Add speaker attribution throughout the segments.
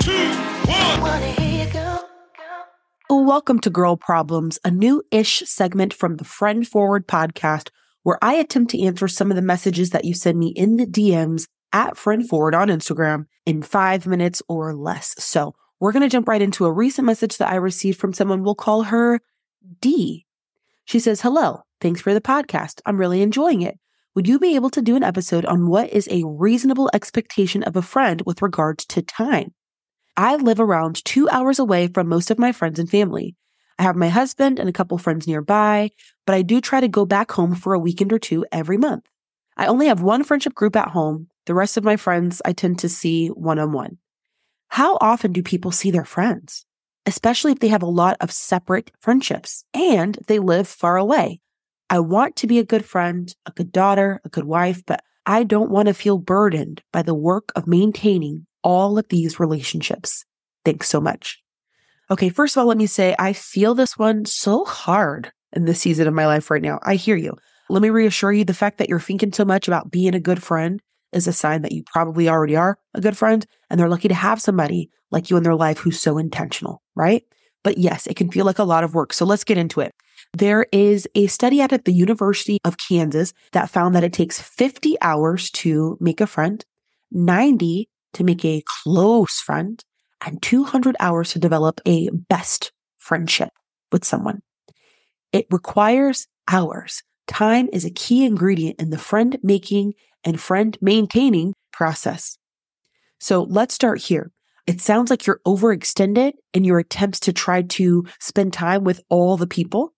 Speaker 1: two, one.
Speaker 2: Welcome to Girl Problems, a new ish segment from the Friend Forward podcast, where I attempt to answer some of the messages that you send me in the DMs at Friend Forward on Instagram in five minutes or less. So we're going to jump right into a recent message that I received from someone. We'll call her D. She says, Hello. Thanks for the podcast. I'm really enjoying it. Would you be able to do an episode on what is a reasonable expectation of a friend with regards to time? I live around two hours away from most of my friends and family. I have my husband and a couple friends nearby, but I do try to go back home for a weekend or two every month. I only have one friendship group at home. The rest of my friends I tend to see one on one. How often do people see their friends? Especially if they have a lot of separate friendships and they live far away. I want to be a good friend, a good daughter, a good wife, but I don't want to feel burdened by the work of maintaining all of these relationships. Thanks so much. Okay. First of all, let me say I feel this one so hard in this season of my life right now. I hear you. Let me reassure you the fact that you're thinking so much about being a good friend is a sign that you probably already are a good friend and they're lucky to have somebody like you in their life who's so intentional, right? But yes, it can feel like a lot of work. So let's get into it. There is a study out at the University of Kansas that found that it takes 50 hours to make a friend, 90 to make a close friend, and 200 hours to develop a best friendship with someone. It requires hours. Time is a key ingredient in the friend making and friend maintaining process. So let's start here. It sounds like you're overextended in your attempts to try to spend time with all the people.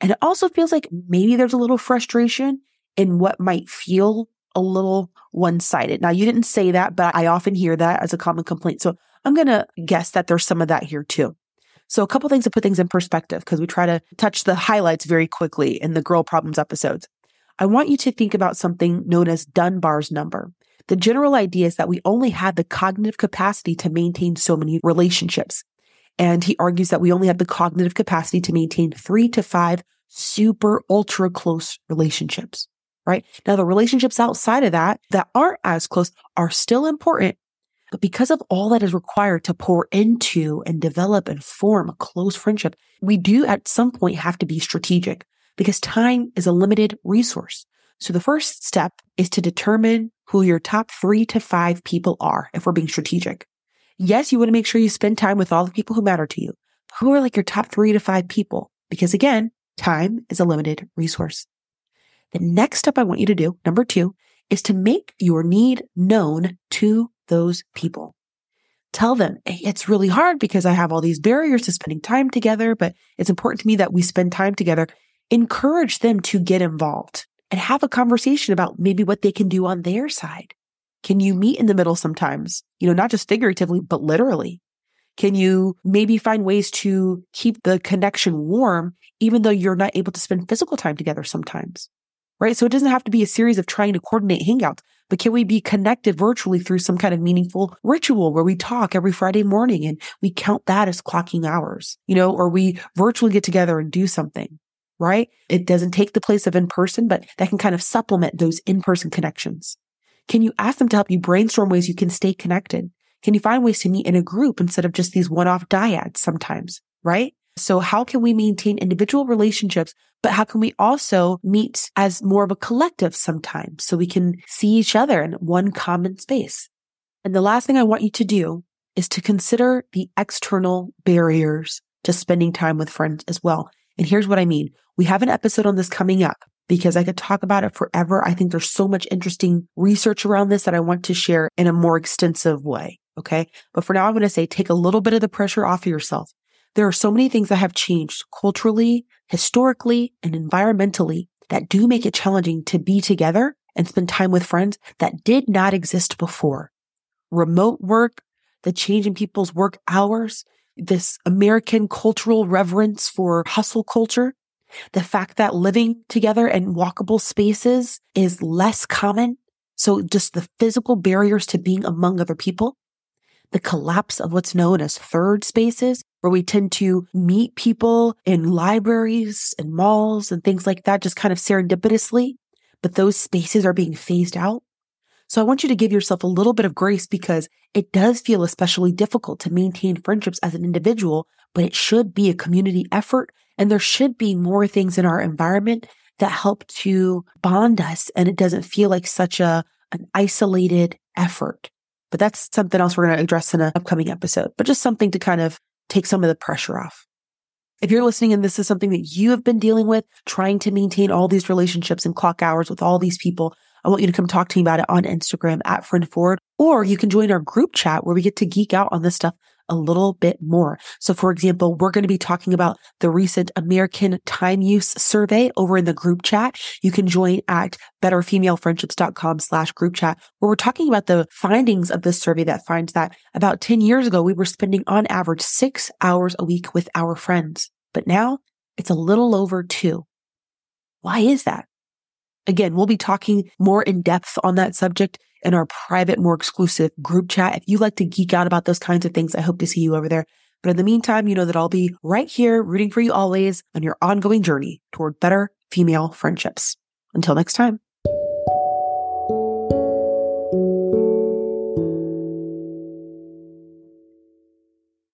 Speaker 2: And it also feels like maybe there's a little frustration in what might feel a little one sided. Now, you didn't say that, but I often hear that as a common complaint. So I'm going to guess that there's some of that here too. So a couple things to put things in perspective because we try to touch the highlights very quickly in the girl problems episodes. I want you to think about something known as Dunbar's number. The general idea is that we only have the cognitive capacity to maintain so many relationships. And he argues that we only have the cognitive capacity to maintain three to five super ultra close relationships, right? Now, the relationships outside of that that aren't as close are still important. But because of all that is required to pour into and develop and form a close friendship, we do at some point have to be strategic because time is a limited resource. So the first step is to determine who your top three to five people are if we're being strategic. Yes, you want to make sure you spend time with all the people who matter to you. Who are like your top three to five people? Because again, time is a limited resource. The next step I want you to do, number two, is to make your need known to those people. Tell them it's really hard because I have all these barriers to spending time together, but it's important to me that we spend time together encourage them to get involved and have a conversation about maybe what they can do on their side. Can you meet in the middle sometimes? You know, not just figuratively, but literally. Can you maybe find ways to keep the connection warm, even though you're not able to spend physical time together sometimes? Right. So it doesn't have to be a series of trying to coordinate hangouts, but can we be connected virtually through some kind of meaningful ritual where we talk every Friday morning and we count that as clocking hours, you know, or we virtually get together and do something? right? It doesn't take the place of in person, but that can kind of supplement those in person connections. Can you ask them to help you brainstorm ways you can stay connected? Can you find ways to meet in a group instead of just these one off dyads sometimes, right? So how can we maintain individual relationships, but how can we also meet as more of a collective sometimes so we can see each other in one common space? And the last thing I want you to do is to consider the external barriers to spending time with friends as well. And here's what I mean. We have an episode on this coming up because I could talk about it forever. I think there's so much interesting research around this that I want to share in a more extensive way. Okay. But for now, I'm going to say take a little bit of the pressure off of yourself. There are so many things that have changed culturally, historically, and environmentally that do make it challenging to be together and spend time with friends that did not exist before. Remote work, the change in people's work hours, this American cultural reverence for hustle culture, the fact that living together in walkable spaces is less common. So just the physical barriers to being among other people, the collapse of what's known as third spaces, where we tend to meet people in libraries and malls and things like that, just kind of serendipitously, but those spaces are being phased out. So I want you to give yourself a little bit of grace because it does feel especially difficult to maintain friendships as an individual, but it should be a community effort. And there should be more things in our environment that help to bond us. And it doesn't feel like such a, an isolated effort. But that's something else we're going to address in an upcoming episode, but just something to kind of take some of the pressure off. If you're listening and this is something that you have been dealing with, trying to maintain all these relationships and clock hours with all these people, I want you to come talk to me about it on Instagram at friend or you can join our group chat where we get to geek out on this stuff a little bit more. So for example, we're going to be talking about the recent American time use survey over in the group chat. You can join at betterfemalefriendships.com slash group chat where we're talking about the findings of this survey that finds that about 10 years ago, we were spending on average six hours a week with our friends, but now it's a little over two. Why is that? Again, we'll be talking more in depth on that subject in our private, more exclusive group chat. If you like to geek out about those kinds of things, I hope to see you over there. But in the meantime, you know that I'll be right here rooting for you always on your ongoing journey toward better female friendships. Until next time.